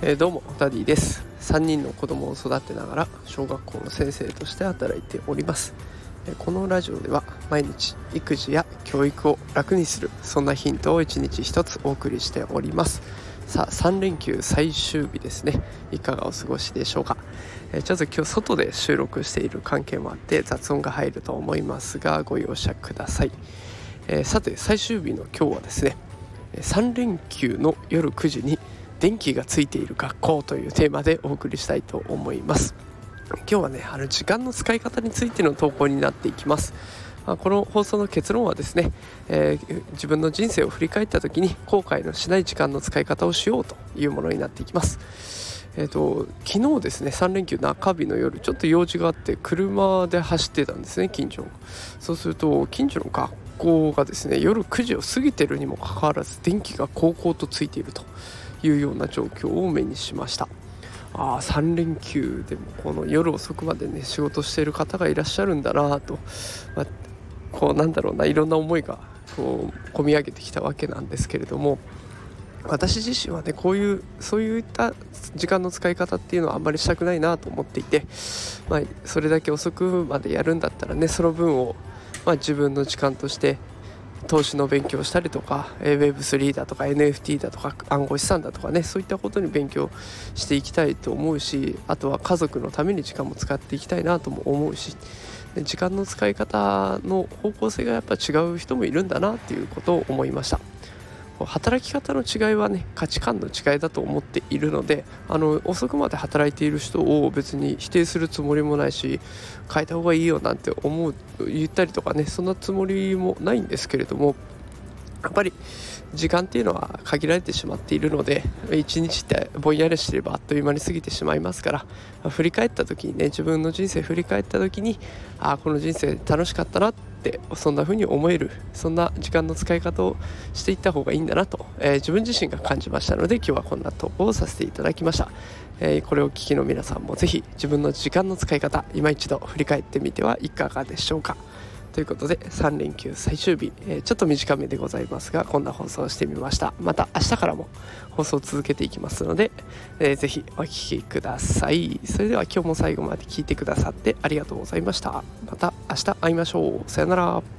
えー、どうもダディです。3人の子供を育てながら小学校の先生として働いております、えー、このラジオでは毎日育児や教育を楽にするそんなヒントを1日1つお送りしております。さあ3連休最終日ですね。いかがお過ごしでしょうか、えー、ちょっと今日外で収録している関係もあって雑音が入ると思いますがご容赦ください、えさて最終日の今日はですね3連休の夜9時に電気がついている学校というテーマでお送りしたいと思います。今日はねあの時間の使い方についての投稿になっていきます。この放送の結論はですね、えー、自分の人生を振り返った時に後悔のしない時間の使い方をしようというものになっていきます。えーと、昨日ですね3連休中日の夜ちょっと用事があって車で走ってたんですね近所そうすると近所の学校がですね夜9時を過ぎてるにもかかわらず電気が高校とついているというような状況を目にしました。ああ3連休でもこの夜遅くまでね仕事している方がいらっしゃるんだなと、まあ、こうなんだろうないろんな思いがこう込み上げてきたわけなんですけれども私自身はねこういうそういった時間の使い方っていうのはあんまりしたくないなと思っていて、まあ、それだけ遅くまでやるんだったらねその分を、まあ、自分の時間として投資の勉強したりとか Web3 だとか NFT だとか暗号資産だとかねそういったことに勉強していきたいと思うしあとは家族のために時間も使っていきたいなとも思うし時間の使い方の方向性がやっぱ違う人もいるんだなっていうことを思いました。働き方の違いはね価値観の違いだと思っているのであの遅くまで働いている人を別に否定するつもりもないし変えた方がいいよなんて思う言ったりとかねそんなつもりもないんですけれどもやっぱり時間っていうのは限られてしまっているので一日ってぼんやりしてればあっという間に過ぎてしまいますから振り返った時にね自分の人生振り返った時にああこの人生楽しかったなってそんな風に思えるそんな時間の使い方をしていった方がいいんだなと、えー、自分自身が感じましたので今日はこんな投稿をさせていただきました、えー、これを聞きの皆さんも是非自分の時間の使い方今一度振り返ってみてはいかがでしょうか。ということで3連休最終日、えー、ちょっと短めでございますがこんな放送してみました。また明日からも放送を続けていきますので、えー、ぜひお聴きください。それでは今日も最後まで聞いてくださってありがとうございました。また明日会いましょう。さよなら。